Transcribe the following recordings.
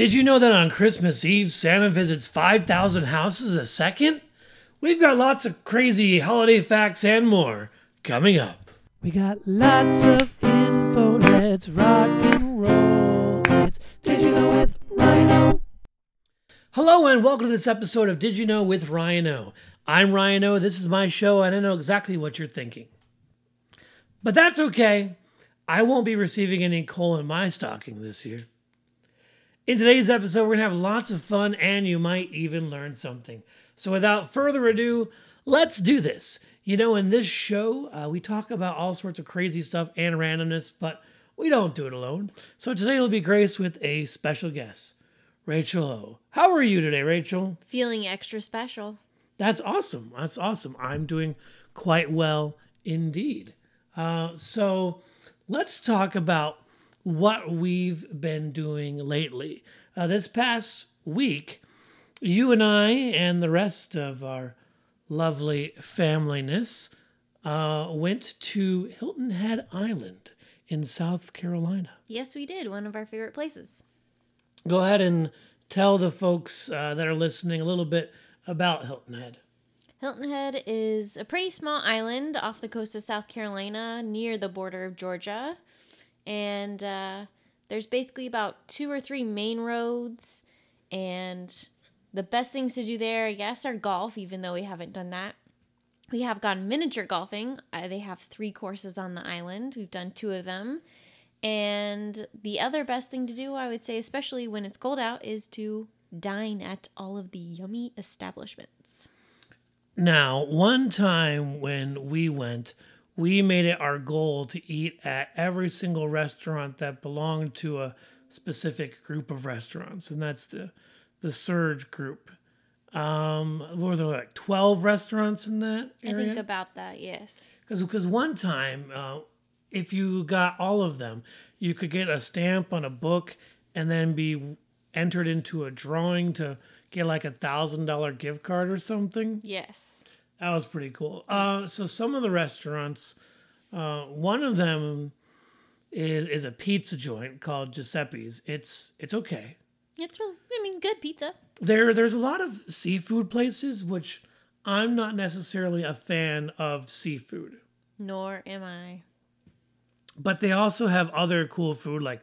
Did you know that on Christmas Eve, Santa visits 5,000 houses a second? We've got lots of crazy holiday facts and more coming up. We got lots of info. Let's rock and roll. It's Did You Know with Ryan O. Hello, and welcome to this episode of Did You Know with Ryan O. I'm Ryan O. This is my show, and I know exactly what you're thinking. But that's okay. I won't be receiving any coal in my stocking this year. In today's episode, we're going to have lots of fun and you might even learn something. So, without further ado, let's do this. You know, in this show, uh, we talk about all sorts of crazy stuff and randomness, but we don't do it alone. So, today we'll be Grace with a special guest, Rachel O. How are you today, Rachel? Feeling extra special. That's awesome. That's awesome. I'm doing quite well indeed. Uh, so, let's talk about what we've been doing lately. Uh, this past week, you and I and the rest of our lovely familyness uh, went to Hilton Head Island in South Carolina. Yes, we did. One of our favorite places. Go ahead and tell the folks uh, that are listening a little bit about Hilton Head. Hilton Head is a pretty small island off the coast of South Carolina near the border of Georgia and uh, there's basically about two or three main roads and the best things to do there i guess are golf even though we haven't done that. We have gone miniature golfing. Uh, they have three courses on the island. We've done two of them. And the other best thing to do i would say especially when it's cold out is to dine at all of the yummy establishments. Now one time when we went we made it our goal to eat at every single restaurant that belonged to a specific group of restaurants, and that's the the SERG group. Um, were there like twelve restaurants in that? Area? I think about that. Yes. Because because one time, uh, if you got all of them, you could get a stamp on a book and then be entered into a drawing to get like a thousand dollar gift card or something. Yes. That was pretty cool. Uh, so some of the restaurants, uh, one of them is is a pizza joint called Giuseppe's. It's it's okay. It's really, I mean, good pizza. There there's a lot of seafood places which I'm not necessarily a fan of seafood. Nor am I. But they also have other cool food like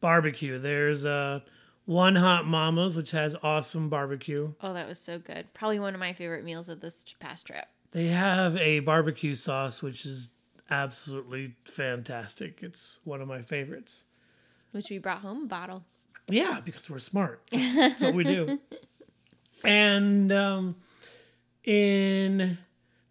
barbecue. There's a uh, one Hot Mama's, which has awesome barbecue. Oh, that was so good. Probably one of my favorite meals of this past trip. They have a barbecue sauce, which is absolutely fantastic. It's one of my favorites. Which we brought home a bottle. Yeah, because we're smart. That's what we do. And um, in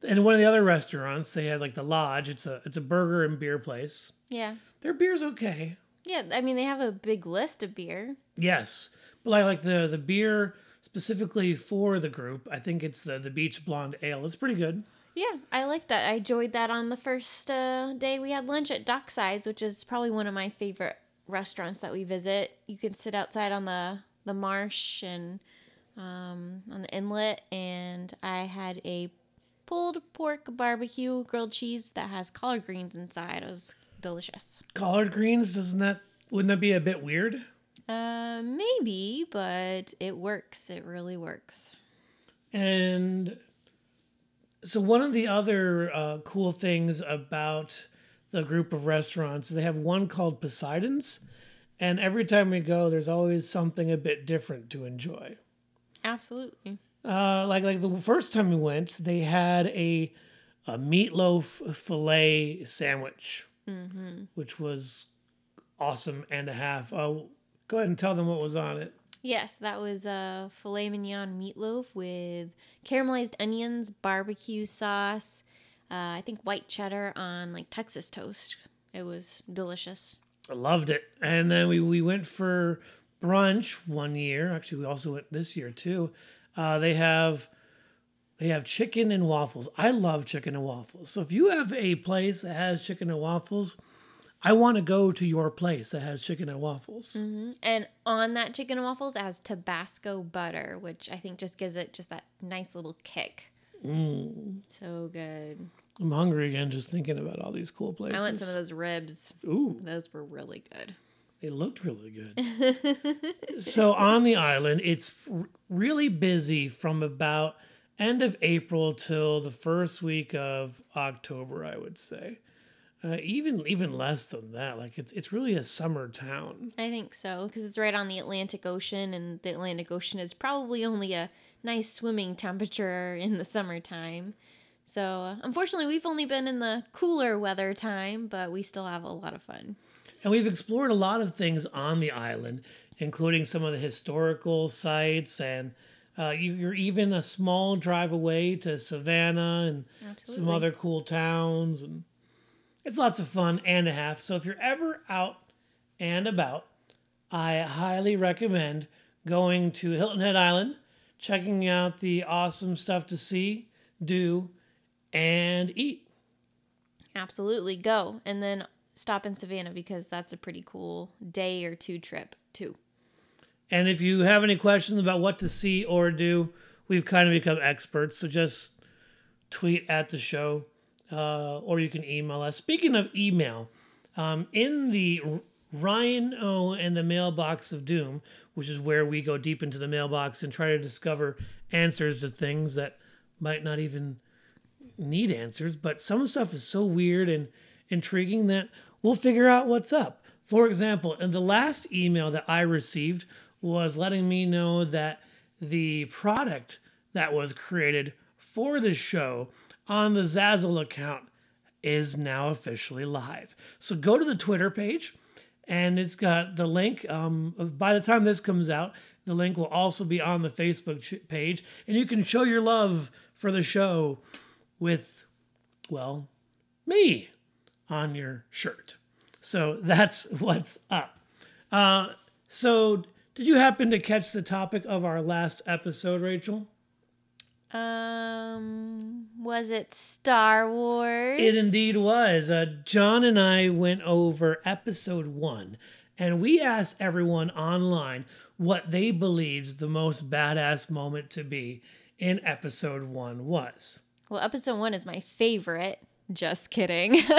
in one of the other restaurants, they had like the lodge. It's a it's a burger and beer place. Yeah. Their beer's okay. Yeah, I mean they have a big list of beer. Yes, but like like the the beer specifically for the group, I think it's the the Beach Blonde Ale. It's pretty good. Yeah, I like that. I enjoyed that on the first uh, day we had lunch at Docksides, which is probably one of my favorite restaurants that we visit. You can sit outside on the the marsh and um, on the inlet, and I had a pulled pork barbecue grilled cheese that has collard greens inside. It was delicious. Collard greens, doesn't that wouldn't that be a bit weird? Uh, maybe, but it works. It really works. And so one of the other uh, cool things about the group of restaurants, they have one called Poseidon's, and every time we go, there's always something a bit different to enjoy. Absolutely. Uh, like like the first time we went, they had a a meatloaf fillet sandwich, mm-hmm. which was awesome and a half. Uh, go ahead and tell them what was on it. Yes, that was a filet mignon meatloaf with caramelized onions, barbecue sauce, uh, I think white cheddar on like Texas toast. It was delicious. I loved it. And then we, we went for brunch one year. Actually, we also went this year too. Uh, they have they have chicken and waffles. I love chicken and waffles. So if you have a place that has chicken and waffles, I want to go to your place that has chicken and waffles. Mm-hmm. And on that chicken and waffles has Tabasco butter, which I think just gives it just that nice little kick. Mm. So good. I'm hungry again just thinking about all these cool places. I want some of those ribs. Ooh. Those were really good. They looked really good. so on the island, it's r- really busy from about end of April till the first week of October, I would say. Uh, even even less than that. Like it's it's really a summer town. I think so because it's right on the Atlantic Ocean, and the Atlantic Ocean is probably only a nice swimming temperature in the summertime. So, uh, unfortunately, we've only been in the cooler weather time, but we still have a lot of fun. And we've explored a lot of things on the island, including some of the historical sites, and uh, you, you're even a small drive away to Savannah and some other cool towns, and it's lots of fun and a half. So if you're ever out and about, I highly recommend going to Hilton Head Island, checking out the awesome stuff to see, do, and eat. Absolutely, go and then stop in Savannah because that's a pretty cool day or two trip too. And if you have any questions about what to see or do, we've kind of become experts. So just tweet at the show uh, or you can email us. Speaking of email, um, in the Ryan O and the Mailbox of Doom, which is where we go deep into the mailbox and try to discover answers to things that might not even need answers, but some stuff is so weird and intriguing that we'll figure out what's up. For example, in the last email that I received was letting me know that the product that was created for the show on the Zazzle account is now officially live. So go to the Twitter page and it's got the link. Um, by the time this comes out, the link will also be on the Facebook page, and you can show your love for the show with, well, me on your shirt. So that's what's up. Uh, so, did you happen to catch the topic of our last episode, Rachel? Um, was it Star Wars? It indeed was. Uh, John and I went over episode one, and we asked everyone online what they believed the most badass moment to be in episode one was. Well, episode one is my favorite. Just kidding.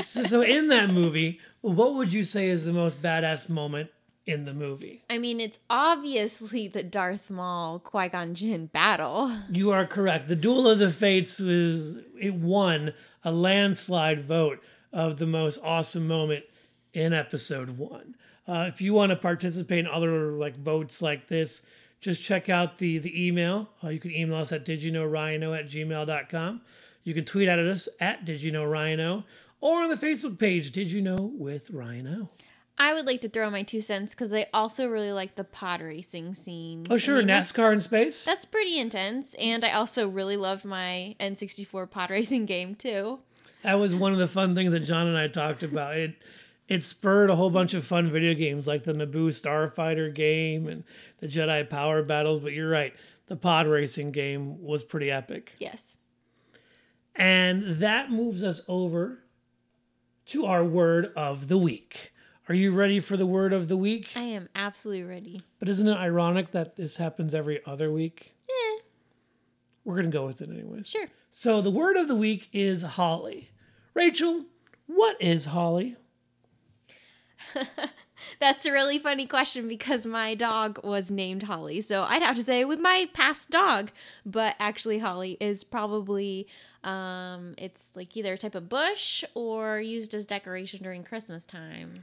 So, so in that movie, what would you say is the most badass moment in the movie? I mean, it's obviously the Darth Maul Qui Gon Jinn battle. You are correct. The Duel of the Fates was it won a landslide vote of the most awesome moment in episode one. Uh, if you want to participate in other like votes like this, just check out the the email. Uh, you can email us at didyouknowryano at gmail.com. You can tweet at us at did you know Ryano or on the Facebook page Did You Know with Ryan O. I would like to throw my two cents because I also really like the pod racing scene. Oh sure, I mean, NASCAR in space. That's pretty intense, and I also really loved my N64 pod racing game too. That was one of the fun things that John and I talked about. It it spurred a whole bunch of fun video games like the Naboo Starfighter game and the Jedi Power Battles. But you're right, the pod racing game was pretty epic. Yes. And that moves us over to our word of the week. Are you ready for the word of the week? I am absolutely ready. But isn't it ironic that this happens every other week? Yeah, We're going to go with it anyways. sure. So the word of the week is holly. Rachel, what is holly? That's a really funny question because my dog was named Holly. So I'd have to say with my past dog, but actually Holly is probably um it's like either a type of bush or used as decoration during Christmas time.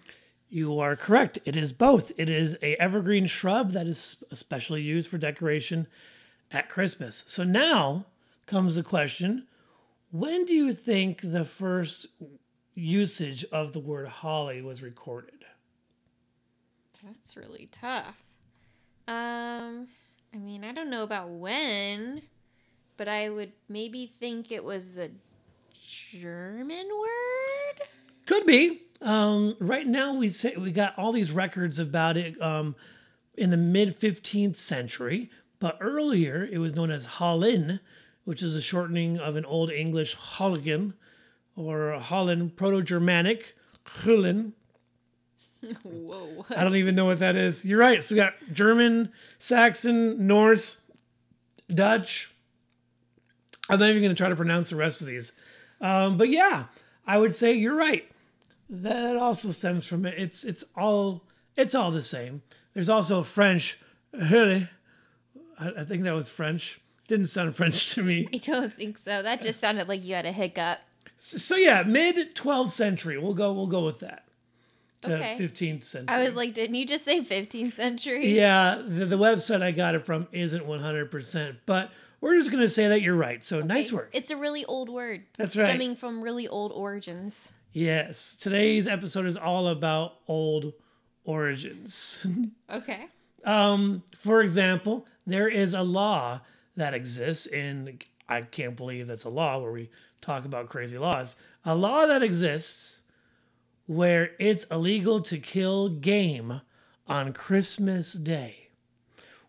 You are correct. It is both. It is a evergreen shrub that is especially used for decoration at Christmas. So now comes the question, when do you think the first usage of the word holly was recorded? That's really tough. Um I mean, I don't know about when, but I would maybe think it was a German word. Could be. Um, right now, we say we got all these records about it um, in the mid 15th century, but earlier it was known as Hollin, which is a shortening of an Old English Holligan or Holland Proto Germanic Hullen. Whoa. I don't even know what that is. You're right. So we got German, Saxon, Norse, Dutch. I'm not even going to try to pronounce the rest of these. Um, but yeah, I would say you're right. That also stems from it. It's it's all it's all the same. There's also French. Really, I, I think that was French. Didn't sound French to me. I don't think so. That just sounded like you had a hiccup. So, so yeah, mid 12th century. We'll go. We'll go with that. To Okay. 15th century. I was like, didn't you just say 15th century? Yeah, the, the website I got it from isn't 100%, but we're just going to say that you're right. So nice work. It's a really old word. That's right. Stemming from really old origins. Yes, today's episode is all about old origins. Okay. um, for example, there is a law that exists in, I can't believe that's a law where we talk about crazy laws, a law that exists where it's illegal to kill game on Christmas Day.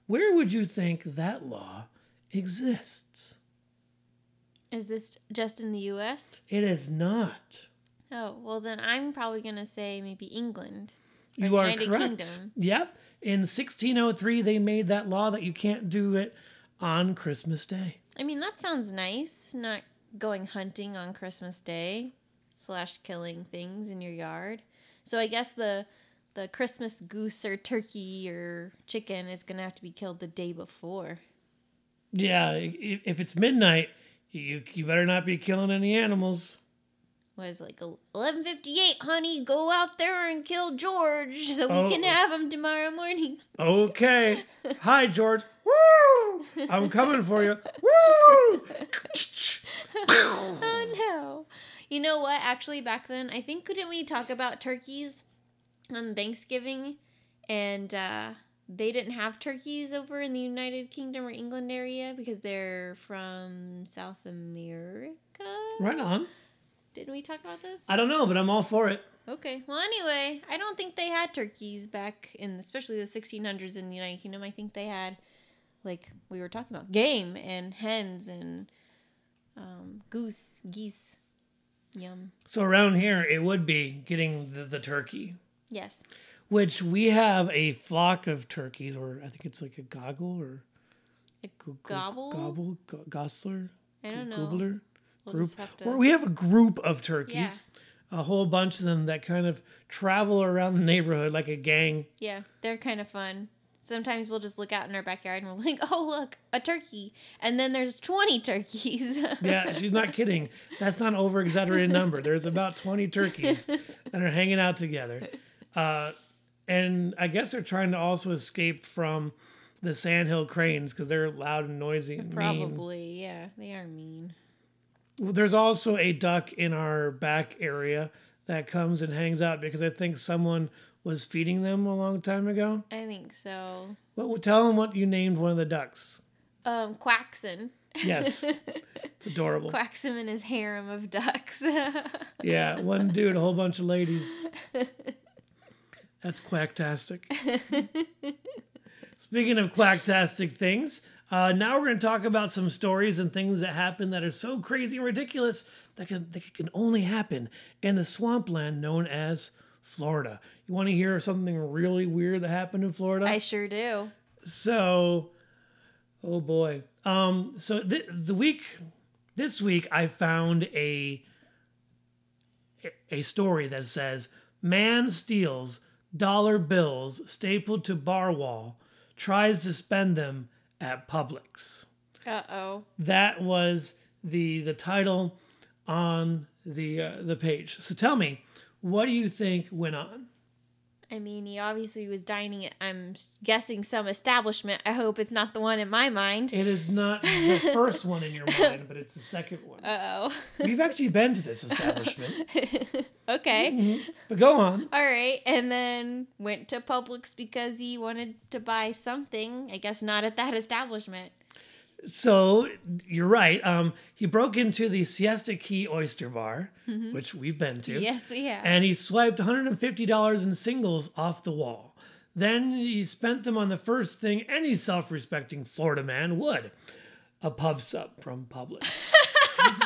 Where would you think that law exists? Is this just in the U.S.? It is not. Oh, well, then I'm probably going to say maybe England. You are United correct. Kingdom. Yep. In 1603, they made that law that you can't do it on Christmas Day. I mean, that sounds nice. Not going hunting on Christmas Day slash killing things in your yard. So I guess the the Christmas goose or turkey or chicken is going to have to be killed the day before. Yeah, if it's midnight, you you better not be killing any animals. Was like 11:58, honey, go out there and kill George so we Oh. can have him tomorrow morning. Okay. Hi, George. Woo! I'm coming for you. Woo! Oh no. You know what? Actually, back then, I think couldn't we talk about turkeys on Thanksgiving and uh they didn't have turkeys over in the United Kingdom or England area because they're from South America. right on. Didn't we talk about this? I don't know, but I'm all for it. Okay. Well, anyway, I don't think they had turkeys back in, especially the 1600s in the United Kingdom. I think they had, like we were talking about, game and hens and um, goose, geese. Yum. So around here, it would be getting the, the turkey, Yes. which we have a flock of turkeys, or I think it's like a goggle or A go- go- gobble? gobble, go- gosler, I don't know. goobler. We'll group. have to. We have a group of turkeys, a whole bunch of them that kind of travel around the neighborhood like a gang. yeah, they're kind of fun. Sometimes we'll just look out in our backyard and we're like, oh, look, a turkey. And then there's 20 turkeys. Yeah, she's not kidding. That's not an over exaggerated number. There's about 20 turkeys that are hanging out together. Uh, and I guess they're trying to also escape from the sandhill cranes because they're loud and noisy and mean. Probably, yeah. They are mean. There's also a duck in our back area that comes and hangs out because I think someone was feeding them a long time ago. I think so. Well, tell them what you named one of the ducks. Um, Quaxon. Yes, it's adorable. Quacks him in his harem of ducks. Yeah, one dude, a whole bunch of ladies. That's quacktastic. Speaking of quacktastic things, uh, now we're going to talk about some stories and things that happen that are so crazy and ridiculous that can, that can only happen in the swampland known as Florida. You want to hear something really weird that happened in Florida? I sure do. So, oh boy. Um, so th- the week, this week, I found a a story that says man steals dollar bills stapled to bar wall, tries to spend them at Publix. Uh oh. That was the the title on the uh, the page. So tell me, what do you think went on? I mean, he obviously was dining at, I'm guessing, some establishment. I hope it's not the one in my mind. It is not the first one in your mind, but it's the second one. Uh oh. We've actually been to this establishment, okay. but go on. All right. And then went to Publix because he wanted to buy something. I guess not at that establishment. So you're right. Um, he broke into the Siesta Key Oyster Bar, which we've been to, Yes, we have. and he swiped $150 in singles off the wall. Then he spent them on the first thing any self-respecting Florida man would: a pub sub from Publix.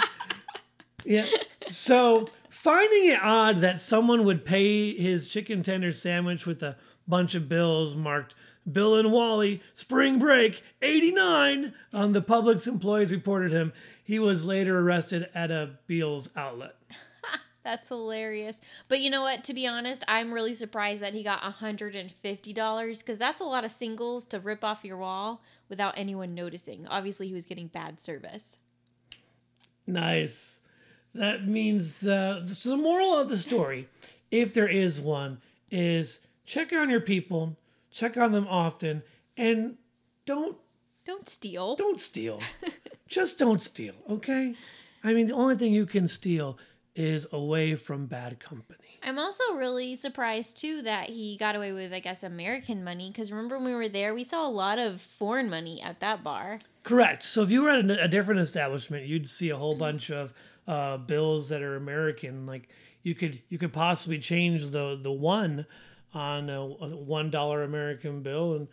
yeah. So finding it odd that someone would pay his chicken tender sandwich with a bunch of bills marked Bill and Wally Spring Break 89 on the Publix employees reported him. He was later arrested at a Bealls outlet. That's hilarious. But you know what? To be honest, I'm really surprised that he got $150 because that's a lot of singles to rip off your wall without anyone noticing. Obviously, he was getting bad service. Nice. That means uh, so the moral of the story, if there is one, is check on your people, check on them often, and don't Don't steal. don't steal. Just don't steal, okay? I mean, the only thing you can steal is away from bad company. I'm also really surprised too that he got away with, I guess, American money. Because remember when we were there, we saw a lot of foreign money at that bar. Correct. So if you were at a, a different establishment, you'd see a whole bunch of uh, bills that are American. Like you could you could possibly change the the one on a, one dollar American bill and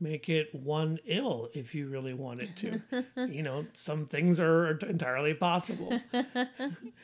make it one ill if you really wanted to. you know, some things are entirely possible.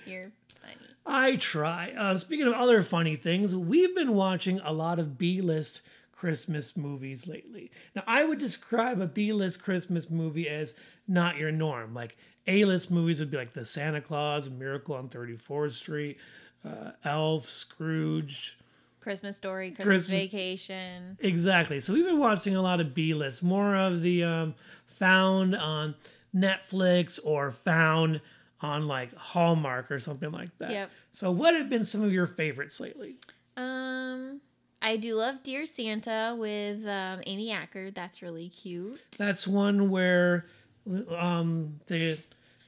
You're funny. I try. Uh, speaking of other funny things, we've been watching a lot of B list Christmas movies lately. Now, I would describe a B list Christmas movie as not your norm. Like A list movies would be like The Santa Claus, Miracle on 34th Street, uh, Elf, Scrooge. Christmas story, Christmas, Christmas- vacation. Exactly. So we've been watching a lot of B list, more of the um, found on Netflix or found on like Hallmark or something like that. Yep. So, what have been some of your favorites lately? Um, I do love Dear Santa with um, Amy Acker. That's really cute. That's one where um the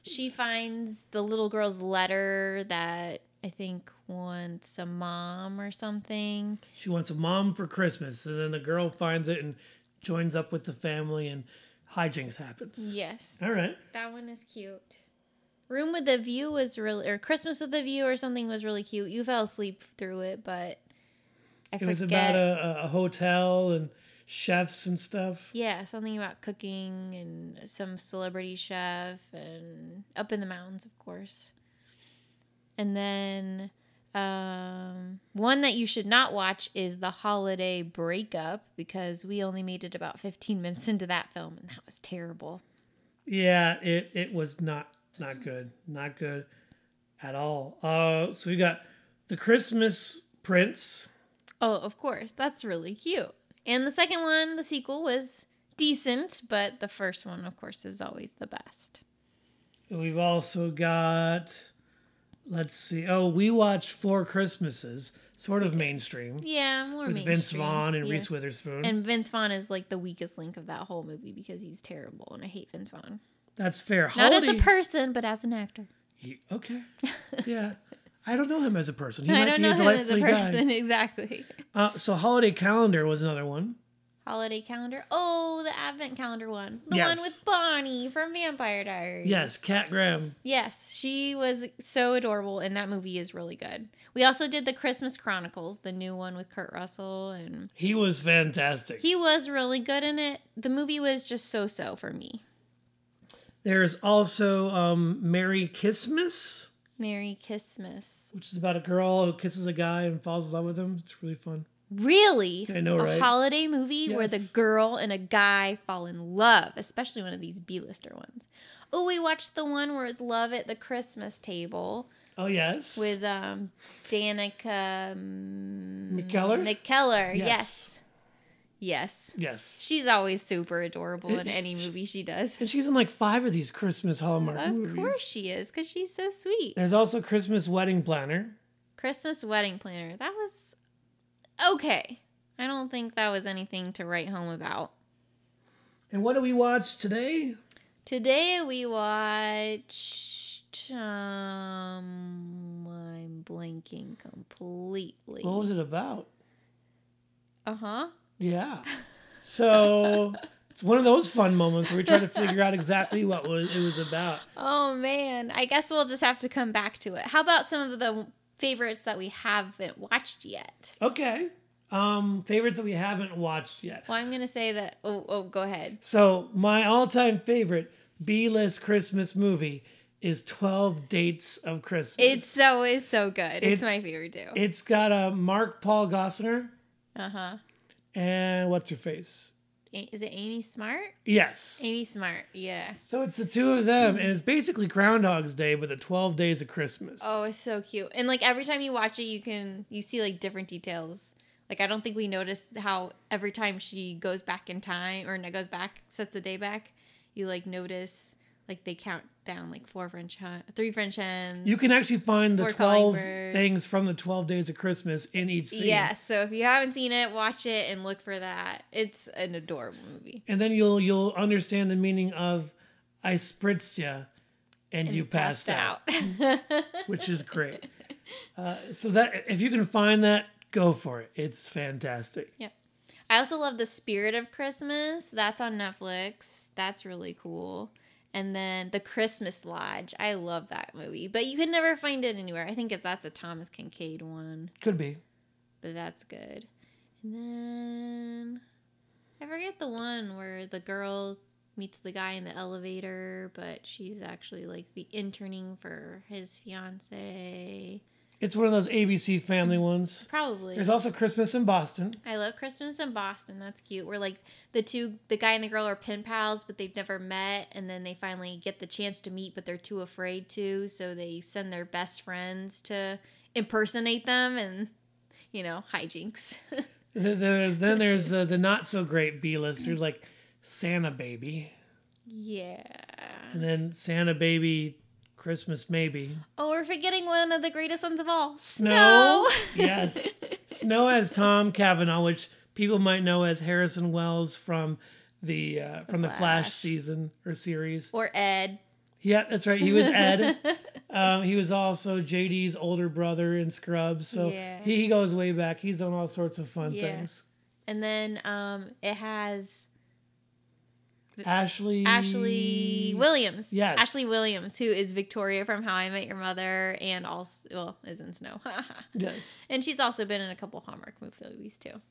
She finds the little girl's letter that I think wants a mom or something. she wants a mom for Christmas, and then the girl finds it and joins up with the family, and hijinks happens. Yes, All right. that one is cute. Room with the View was really, or Christmas with the View or something was really cute. You fell asleep through it, but I think It forget. was about a, a hotel and chefs and stuff. Yeah, something about cooking and some celebrity chef and up in the mountains, of course. And then um, one that you should not watch is The Holiday Breakup because we only made it about 15 minutes into that film and that was terrible. Yeah, it it was not not good, not good at all. Uh, so we got the Christmas Prince. Oh, of course. That's really cute. And the second one, the sequel, was decent, but the first one, of course, is always the best. We've also got, let's see. Oh, we watched Four Christmases, sort of mainstream, Yeah, more with Vince. Vaughn and Yeah. Reese Witherspoon. And Vince Vaughn is like the weakest link of that whole movie because he's terrible and I hate Vince Vaughn. That's fair. Not as a person, but as an actor. He- okay. Yeah. I don't know him as a person. He I might don't be know a him as a delightful guy. person, exactly. Uh, so Holiday Calendar was another one. Holiday calendar. Oh, the advent calendar one. The Yes. one with Bonnie from Vampire Diaries. Yes, Kat Graham. Yes, she was so adorable, and that movie is really good. We also did the Christmas Chronicles, the new one with Kurt Russell, and He was fantastic. he was really good in it. The movie was just so so for me. There's also um, Merry Christmas, Merry Christmas. which is about a girl who kisses a guy and falls in love with him. It's really fun. Really? I know, a right? holiday movie where the girl and a guy fall in love, especially one of these B-lister ones. Oh, we watched the one where it's love at the Christmas table Oh yes, with um Danica mm, McKellar? McKellar, Yes. yes. Yes. yes, She's always super adorable in any movie she does. and she's in like five of these Christmas Hallmark movies. Of movies. course she is, because she's so sweet. There's also Christmas Wedding Planner. Christmas wedding planner. That was okay. I don't think that was anything to write home about. And what do we watch today? Today we watched um I'm blanking completely. What was it about? Uh-huh. Yeah. So it's one of those fun moments where we try to figure out exactly what was, it was about. Oh man, I guess we'll just have to come back to it. How about some of the favorites that we haven't watched yet? Okay. Um, favorites that we haven't watched yet. Well, I'm going to say that oh oh go ahead. So my all-time favorite B-list Christmas movie is 12 Dates of Christmas. It's so it's so good. It's my favorite too. it's got a uh, Mark Paul Gossner Uh-huh. and what's her face? Is it Amy Smart? Yes. Amy Smart, yeah. So it's the two of them, and it's basically Groundhog's Day, but the 12 days of Christmas. Oh, it's so cute. And like every time you watch it, you can you see like different details. Like I don't think we noticed how every time she goes back in time or goes back sets the day back, you like notice like they count down like four French hen, three French hens. You can actually find the 12 things from the 12 days of Christmas in each scene. Yeah, so if you haven't seen it, watch it and look for that. It's an adorable movie. And then you'll you'll understand the meaning of I spritzed ya and, you passed, out, which is great. Uh, so that if you can find that, go for it. It's fantastic. Yep. I also love The Spirit of Christmas. That's on Netflix. That's really cool. And then The Christmas Lodge. I love that movie, but you can never find it anywhere. I think if that's a Thomas Kinkade one, Could be. but that's good. And then I forget the one where the girl meets the guy in the elevator, but she's actually like the interning for his fiance. It's one of those ABC family ones. Probably. There's also Christmas in Boston. I love Christmas in Boston. That's cute. Where like the two, the guy and the girl are pen pals, but they've never met, and then they finally get the chance to meet, but they're too afraid to, so they send their best friends to impersonate them, and you know, hijinks. Then there's then there's uh, the not so great B listers like Santa Baby, yeah. and then Santa Baby Christmas maybe. Oh, we're forgetting one of the greatest ones of all. Snow. yes. Snow as Tom Cavanagh, which people might know as Harrison Wells from the uh, from the Flash Flash. season or series. Or Ed. Yeah, that's right. He was Ed. um, he was also JD's older brother in Scrubs, so Yeah. he, he goes way back. He's done all sorts of fun Yeah. things. And then um, it has Ashley. Ashley Williams. Yes. Ashley Williams, who is Victoria from How I Met Your Mother and also, well, is in Snow. Yes. and she's also been in a couple Hallmark movies too.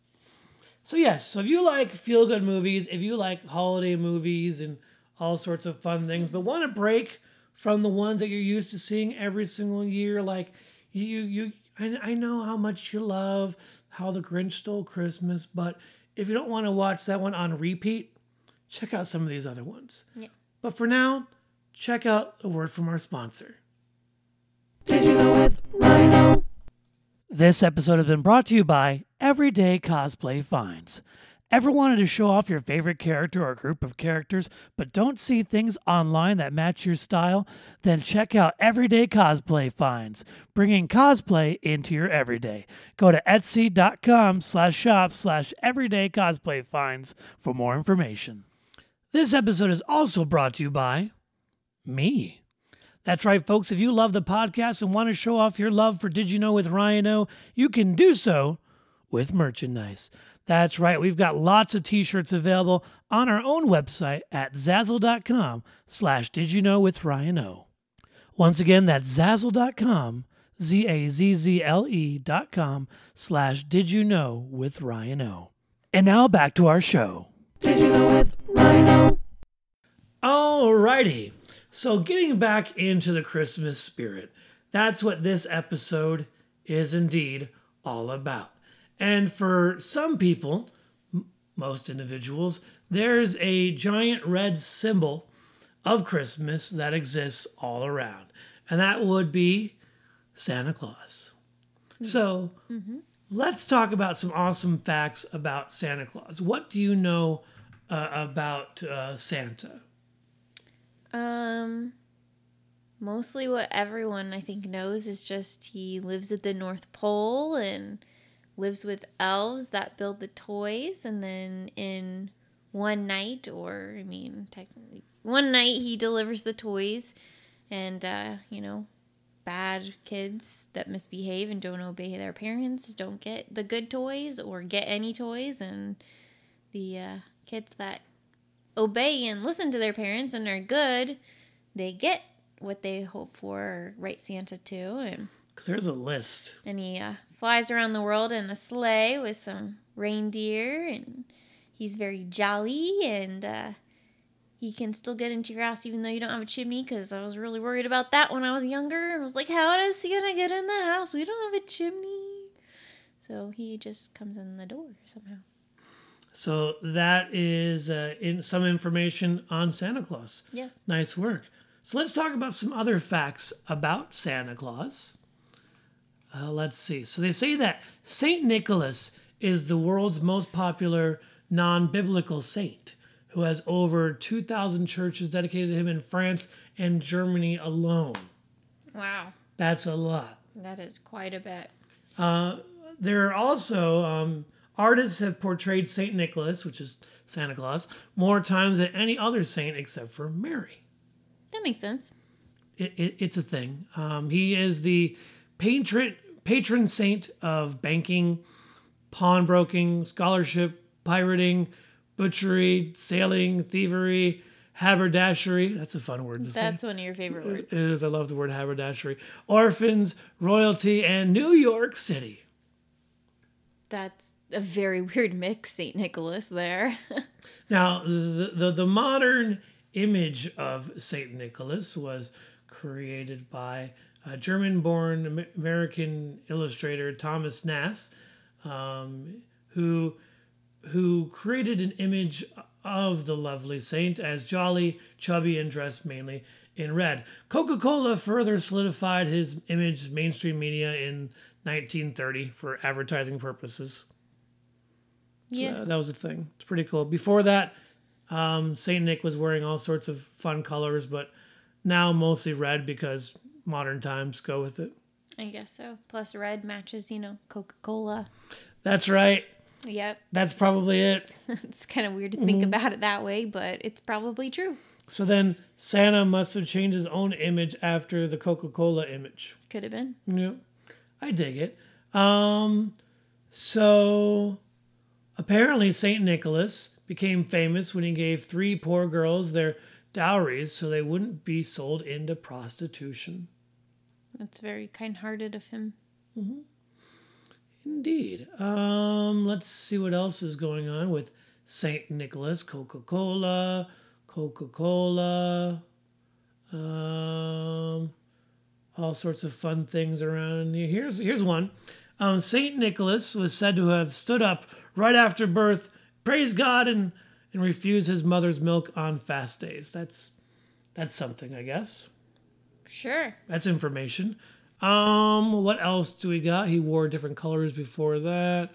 So yes, so if you like feel good movies, if you like holiday movies and all sorts of fun things, but want to break from the ones that you're used to seeing every single year, like you you I, I know how much you love how the Grinch stole Christmas, but if you don't want to watch that one on repeat, check out some of these other ones. Yeah. But for now, check out a word from our sponsor. Did you know with Ryan O? This episode has been brought to you by Everyday Cosplay Finds. Ever wanted to show off your favorite character or group of characters, but don't see things online that match your style? Then check out Everyday Cosplay Finds, bringing cosplay into your everyday. Go to etsy.com slash shop slash everyday cosplay finds for more information. This episode is also brought to you by me. That's right, folks. If you love the podcast and want to show off your love for Did You Know with Ryan O, you can do so with merchandise. That's right. We've got lots of t-shirts available on our own website at zazzle.com slash did you know with Ryan O. Once again, that's zazzle.com, Z-A-Z-Z-L-E dot com slash did you know with Ryan O. And now back to our show. Did you know with Ryan O? Alrighty. So getting back into the Christmas spirit, that's what this episode is indeed all about. And for some people, m- most individuals, there's a giant red symbol of Christmas that exists all around. And that would be Santa Claus. Mm-hmm. So mm-hmm. let's talk about some awesome facts about Santa Claus. What do you know uh, about uh, Santa? Um, mostly what everyone I think knows is just he lives at the North Pole and lives with elves that build the toys, and then in one night, or I mean, technically, one night he delivers the toys, and uh, you know, bad kids that misbehave and don't obey their parents don't get the good toys or get any toys, and the uh, kids that obey and listen to their parents and are good, they get what they hope for or write Santa to. And, Because there's a list. and he uh, flies around the world in a sleigh with some reindeer and he's very jolly and uh, he can still get into your house even though you don't have a chimney because I was really worried about that when I was younger and was like, how does he gonna get in the house? We don't have a chimney. So he just comes in the door somehow. So that is uh, in some information on Santa Claus. Yes. Nice work. So let's talk about some other facts about Santa Claus. Uh, let's see. So they say that Saint Nicholas is the world's most popular non-biblical saint, who has over 2,000 churches dedicated to him in France and Germany alone. Wow. That's a lot. That is quite a bit. There are also um, artists have portrayed Saint Nicholas, which is Santa Claus, more times than any other saint except for Mary. That makes sense. It, it, it's a thing. Um, he is the patron patron saint of banking, pawnbroking, scholarship, pirating, butchery, sailing, thievery, haberdashery. That's a fun word to say. That's one of your favorite words. It is. I love the word haberdashery. Orphans, royalty, and New York City. That's a very weird mix, St. Nicholas there. Now, the, the, the modern image of St. Nicholas was created by a German born American illustrator Thomas Nast, um, who, who created an image of the lovely saint as jolly, chubby, and dressed mainly in red. Coca Cola further solidified his image mainstream media in 1930 for advertising purposes. Yes. Uh, that was a thing. It's pretty cool. Before that, um, Saint Nick was wearing all sorts of fun colors, but now mostly red because modern times go with it. I guess so. Plus, red matches, you know, Coca Cola. That's right. Yep. That's probably it. It's kind of weird to think about it that way, but it's probably true. So then Santa must have changed his own image after the Coca Cola image. Could have been. Yep. I dig it. Um, so apparently Saint Nicholas became famous when he gave three poor girls their dowries so they wouldn't be sold into prostitution. That's very kind hearted of him. Mm-hmm. Indeed. Um, let's see what else is going on with Saint Nicholas, Coca Cola, Coca Cola, um, all sorts of fun things around here. Here's here's one. Um, Saint Nicholas was said to have stood up right after birth, praise God, and and refused his mother's milk on fast days. That's that's something, I guess. Sure. That's information. Um, what else do we got? He wore different colors before that.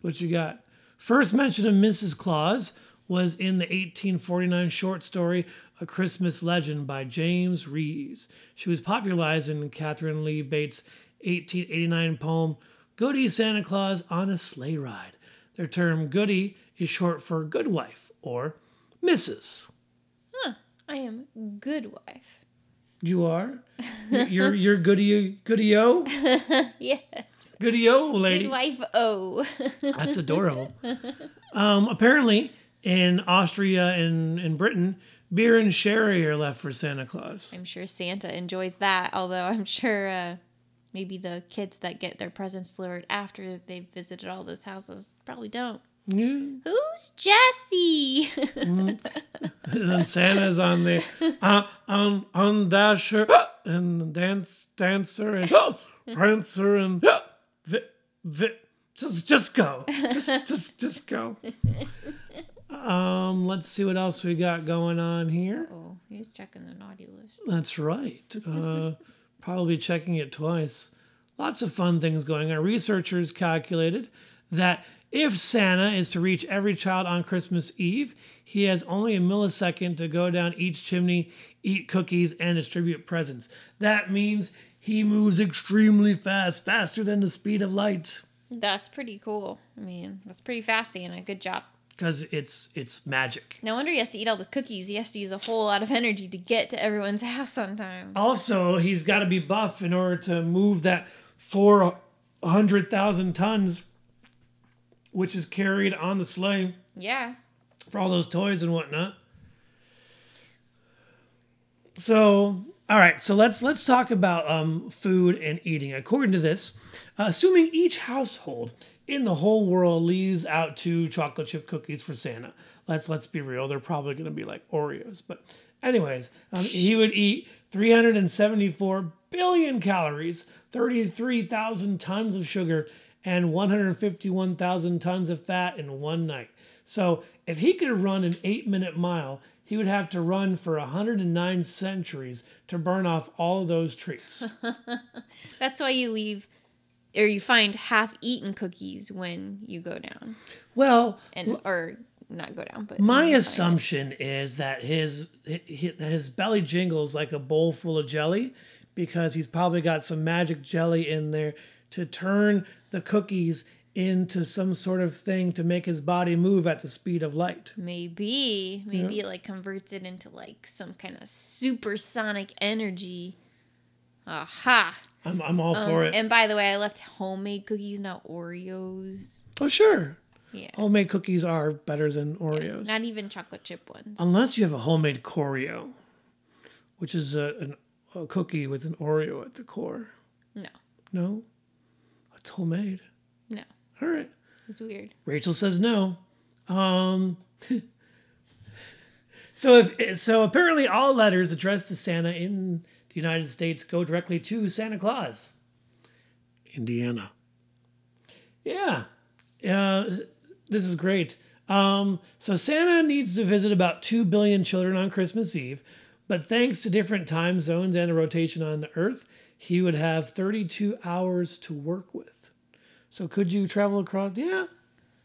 What you got? First mention of Mrs. Claus was in the 1849 short story A Christmas Legend by James Rees. She was popularized in Katharine Lee Bates' 1889 poem Goody Santa Claus on a Sleigh Ride. Their term goody is short for good wife or Mrs. I am good wife. You are? You're you're goody goody o? Yes. Goody o lady. Good wife. Oh. That's adorable. Um, apparently, in Austria and in Britain, beer and sherry are left for Santa Claus. I'm sure Santa enjoys that, although I'm sure uh, maybe the kids that get their presents delivered after they've visited all those houses probably don't. Yeah. Who's Jesse? And then Santa's on the uh, on on dasher and dance dancer and oh, prancer and oh, vi, vi, just just go just just just go. Um, let's see what else we got going on here. oh, he's checking the naughty list. That's right. Uh, probably checking it twice. Lots of fun things going on. Researchers calculated that if Santa is to reach every child on Christmas Eve, he has only a millisecond to go down each chimney, eat cookies, and distribute presents. That means he moves extremely fast, faster than the speed of light, That's pretty cool. I mean, that's pretty fast, Santa. Good job. Because it's it's magic. No wonder he has to eat all the cookies. He has to use a whole lot of energy to get to everyone's house on time. Also, he's got to be buff in order to move that 400,000 tons, which is carried on the sleigh Yeah. for all those toys and whatnot. So, all right, so let's let's talk about um, food and eating. According to this, uh, assuming each household in the whole world leaves out two chocolate chip cookies for Santa, let's let's be real, they're probably going to be like Oreos. But, anyways, um, he would eat 374 billion calories, 33,000 tons of sugar, and 151,000 tons of fat in one night. So if he could run an eight minute mile, he would have to run for 109 centuries to burn off all of those treats. That's why you leave or you find half eaten cookies when you go down. well, And or not go down, but my you find it. assumption is that his, hi- that his belly jingles like a bowl full of jelly because he's probably got some magic jelly in there to turn the cookies into some sort of thing to make his body move at the speed of light. Maybe. Maybe it like converts it into like some kind of supersonic energy. Aha. I'm, I'm all Um, for it. And by the way, I left homemade cookies, not Oreos. oh, sure. Yeah. Homemade cookies are better than Oreos. Not even chocolate chip ones. Unless you have a homemade Coreo, which is a, an, a cookie with an Oreo at the core. No. No? It's homemade. No. All right. It's weird. Rachel says no. Um, so if so, apparently all letters addressed to Santa in the United States go directly to Santa Claus. Indiana. Yeah, uh, this is great. Um, so Santa needs to visit about two billion children on Christmas Eve, but thanks to different time zones and a rotation on Earth, he would have 32 hours to work with. So could you travel across? Yeah,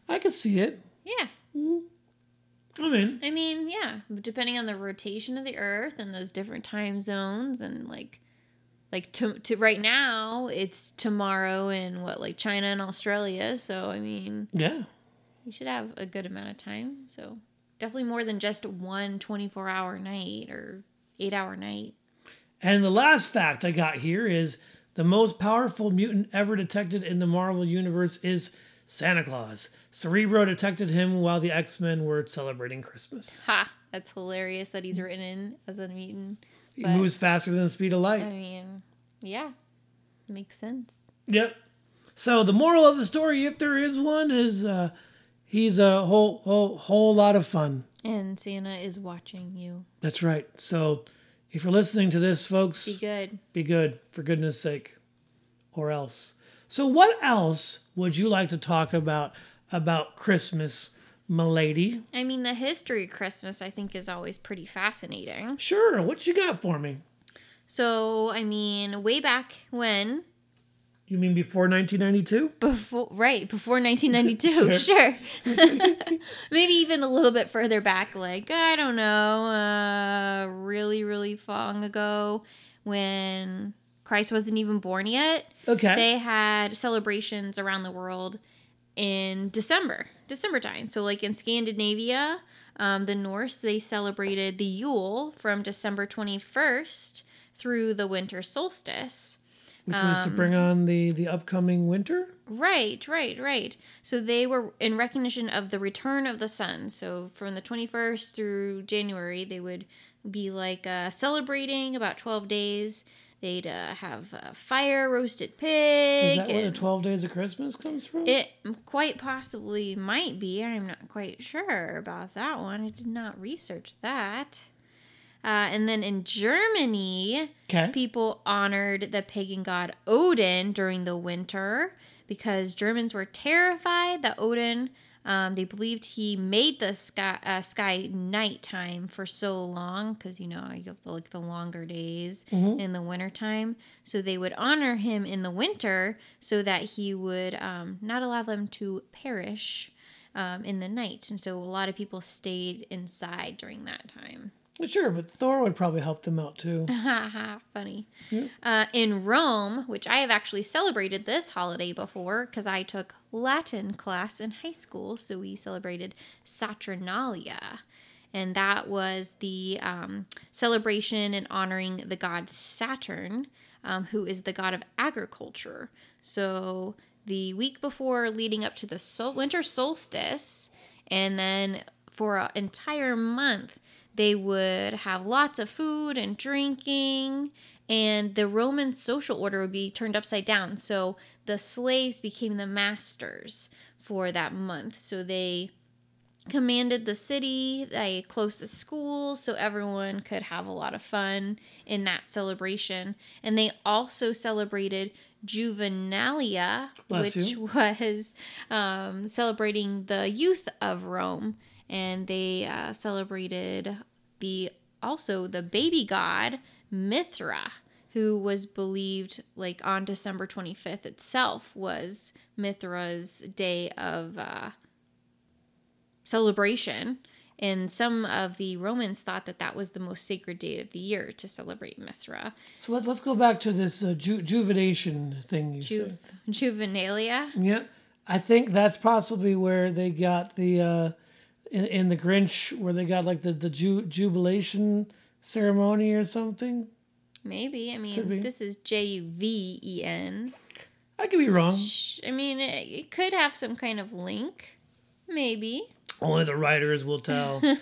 I could see it. Yeah. I'm in. I mean, yeah, depending on the rotation of the Earth and those different time zones, and like, like to, to right now, it's tomorrow in what like China and Australia. So I mean, Yeah. you should have a good amount of time. So definitely more than just one 24 hour night or eight hour night. And the last fact I got here is the most powerful mutant ever detected in the Marvel Universe is Santa Claus. Cerebro detected him while the X Men were celebrating Christmas. Ha! That's hilarious that he's written in as a mutant. He moves faster than the speed of light. I mean, yeah, makes sense. Yep. So the moral of the story, if there is one, is uh, he's a whole whole whole lot of fun. And Santa is watching you. That's right. So if you're listening to this, folks, Be good. be good for goodness sake or else so what else would you like to talk about about christmas milady I mean, the history of Christmas, I think, is always pretty fascinating. sure what you got for me So, I mean, way back when, you mean before 1992 before, right, before 1992, sure. Maybe even a little bit further back, like, I don't know, uh, really, really long ago when Christ wasn't even born yet. okay They had celebrations around the world in December, December time. So, like in Scandinavia, um, the Norse, they celebrated the Yule from December 21st through the winter solstice. which was um, to bring on the the upcoming winter Right, right, right. So they were in recognition of the return of the sun. So from the 21st through January, they would be like uh, celebrating about 12 days. They'd uh, have uh, fire, roasted pig. is that where the 12 days of christmas comes from It quite possibly might be. I'm not quite sure about that one. I did not research that. Uh, and then in Germany, okay people honored the pagan god Odin during the winter because Germans were terrified that Odin, um, they believed he made the sky, uh, sky nighttime for so long because, you know, you have the, like the longer days in the wintertime. So they would honor him in the winter so that he would um, not allow them to perish um, in the night. And so a lot of people stayed inside during that time. Sure but thor would probably help them out too Haha, funny. Uh, in Rome, which I have actually celebrated this holiday before because I took Latin class in high school, so we celebrated Saturnalia. And that was the um, celebration and honoring the god Saturn, um, who is the god of agriculture. So the week before, leading up to the sol- winter solstice, and then for an entire month, they would have lots of food and drinking, and the Roman social order would be turned upside down. So the slaves became the masters for that month. So they commanded the city, they closed the schools so everyone could have a lot of fun in that celebration. And they also celebrated Juvenalia, Bless which you. was um, celebrating the youth of Rome, and they uh, celebrated the also the baby god Mithra, who was believed like on December 25th itself was Mithra's day of uh, celebration. And some of the Romans thought that that was the most sacred day of the year to celebrate Mithra. So let, let's go back to this uh, ju- juvenation thing you said. Juvenalia. Yeah, I think that's possibly where they got the uh, in, in the Grinch, where they got like the the ju- jubilation ceremony or something. Maybe. I mean, this is J U V E N. I could be wrong. I mean, it, it could have some kind of link. Maybe. Only the writers will tell.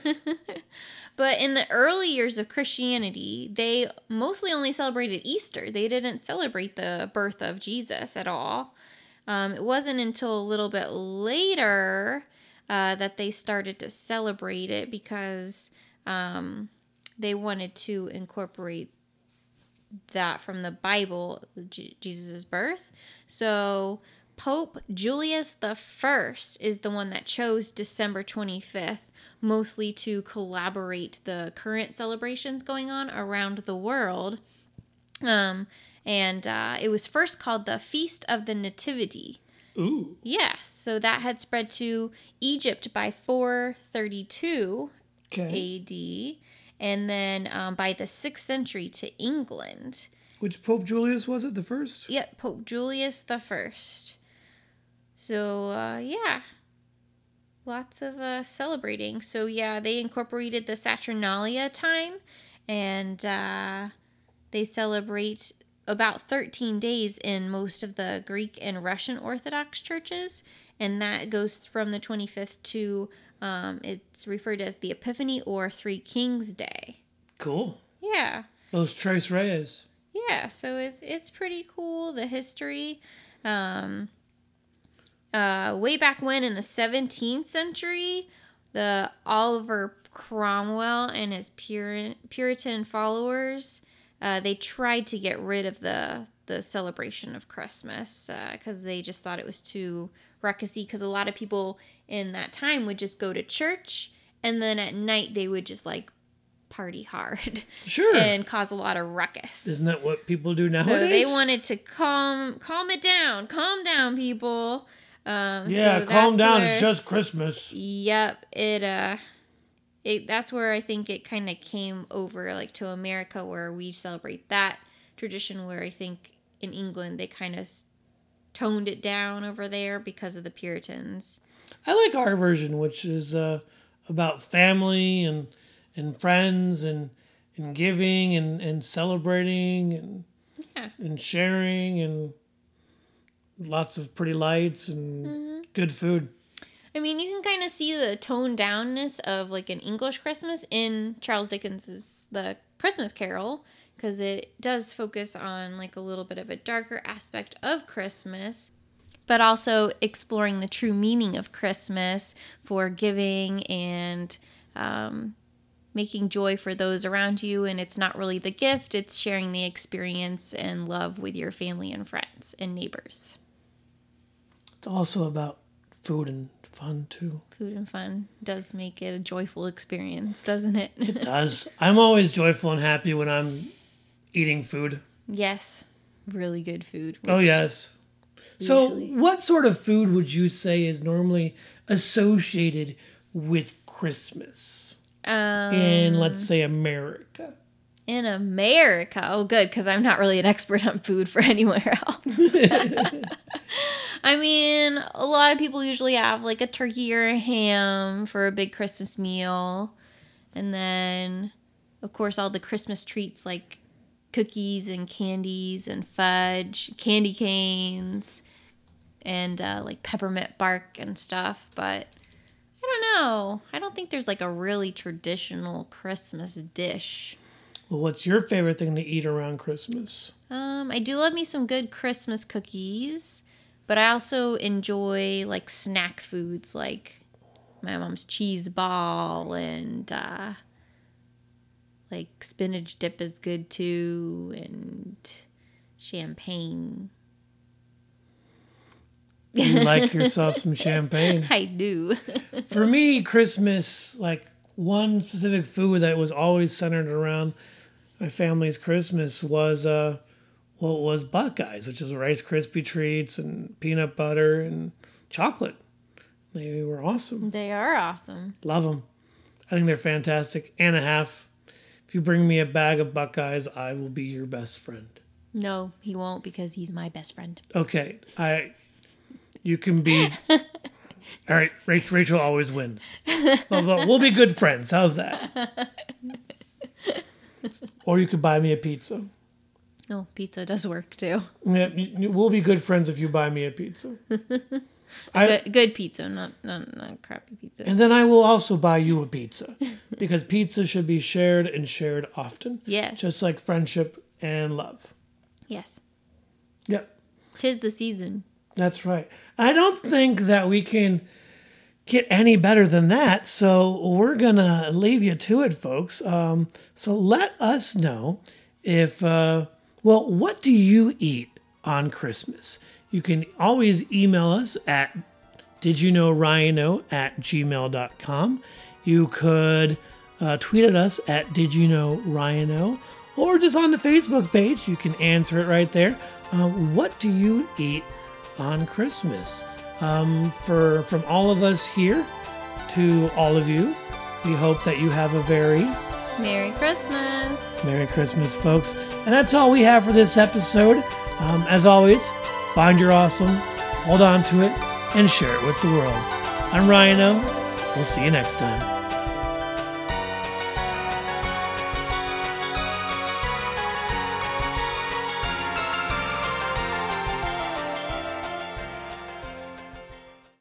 But in the early years of Christianity, they mostly only celebrated Easter. They didn't celebrate the birth of Jesus at all. Um, it wasn't until a little bit later uh, that they started to celebrate it because um, they wanted to incorporate that from the Bible, J- Jesus' birth. So Pope Julius the First is the one that chose December 25th, mostly to collaborate the current celebrations going on around the world. Um, and uh, it was first called the Feast of the Nativity. Ooh, Yes, so that had spread to Egypt by 432 okay. AD, and then um, by the 6th century to England. Which Pope Julius was it? The first? Yep, Pope Julius the First. So uh, yeah, lots of uh, celebrating. So yeah, they incorporated the Saturnalia time, and uh, they celebrate about 13 days in most of the Greek and Russian Orthodox churches, and that goes from the 25th to um, it's referred as the Epiphany or Three Kings Day. Cool. Yeah. Those Tres Reyes. Yeah, so it's it's pretty cool the history. Um, uh, way back when in the 17th century, the Oliver Cromwell and his Puritan followers, uh, they tried to get rid of the the celebration of Christmas because they just thought it was too ruckusy. Because a lot of people in that time would just go to church and then at night they would just like party hard Sure. and cause a lot of ruckus. Isn't that what people do nowadays? So they wanted to calm calm it down, calm down, people. Um, Yeah, so calm down. where- It's just Christmas. Yep, it uh, it that's where I think it kind of came over like to America, where we celebrate that tradition. Where I think in England they kind of toned it down over there because of the Puritans. I like our version, which is uh, about family and and friends and and giving and and celebrating and Yeah. and sharing and lots of pretty lights and Mm-hmm. good food. I mean, you can kind of see the toned downness of like an English Christmas in Charles Dickens's The Christmas Carol because it does focus on like a little bit of a darker aspect of Christmas, but also exploring the true meaning of Christmas for giving and um, making joy for those around you. And it's not really the gift, it's sharing the experience and love with your family and friends and neighbors. It's also about food and fun too. food and fun does make it a joyful experience, doesn't it? It does. I'm always joyful and happy when I'm eating food. yes, really good food. Oh yes. So, what sort of food would you say is normally associated with Christmas Um, in, let's say, America? in America, oh, good, because I'm not really an expert on food for anywhere else. I mean, a lot of people usually have like a turkey or a ham for a big Christmas meal, and then, of course, all the Christmas treats like cookies and candies and fudge, candy canes, and uh, like peppermint bark and stuff. But I don't know. I don't think there's like a really traditional Christmas dish. Well, what's your favorite thing to eat around Christmas? Um, I do love me some good Christmas cookies, but I also enjoy like snack foods like my mom's cheese ball and uh, like spinach dip is good too, and champagne You like yourself some champagne. I do. For me, Christmas, like one specific food that was always centered around my family's Christmas was uh well was Buckeyes, which is Rice Krispie treats and peanut butter and chocolate. They were awesome. they are awesome. Love them. I think they're fantastic. And a half. If you bring me a bag of Buckeyes, I will be your best friend. No, he won't because he's my best friend. Okay, I. You can be. All right, Rachel, Rachel always wins. But, but we'll be good friends. How's that? Or you could buy me a pizza. No, pizza does work too. Yeah, we'll be good friends if you buy me a pizza. I, Good, good pizza, not not not crappy pizza. and then I will also buy you a pizza because pizza should be shared and shared often, yes, just like friendship and love. yes. Yep. Tis the season. That's right. I don't think that we can get any better than that. So we're gonna leave you to it, folks. Um, so let us know if uh, well, what do you eat on Christmas? You can always email us at did you know Ryano at gmail.com. You could uh, tweet at us at did you know Ryano or just on the Facebook page. You can answer it right there. Um, what do you eat on Christmas? Um, for from all of us here to all of you, we hope that you have a very Merry Christmas. Merry Christmas, folks. And that's all we have for this episode. Um, as always, find your awesome, hold on to it, and share it with the world. I'm Ryan O. We'll see you next time.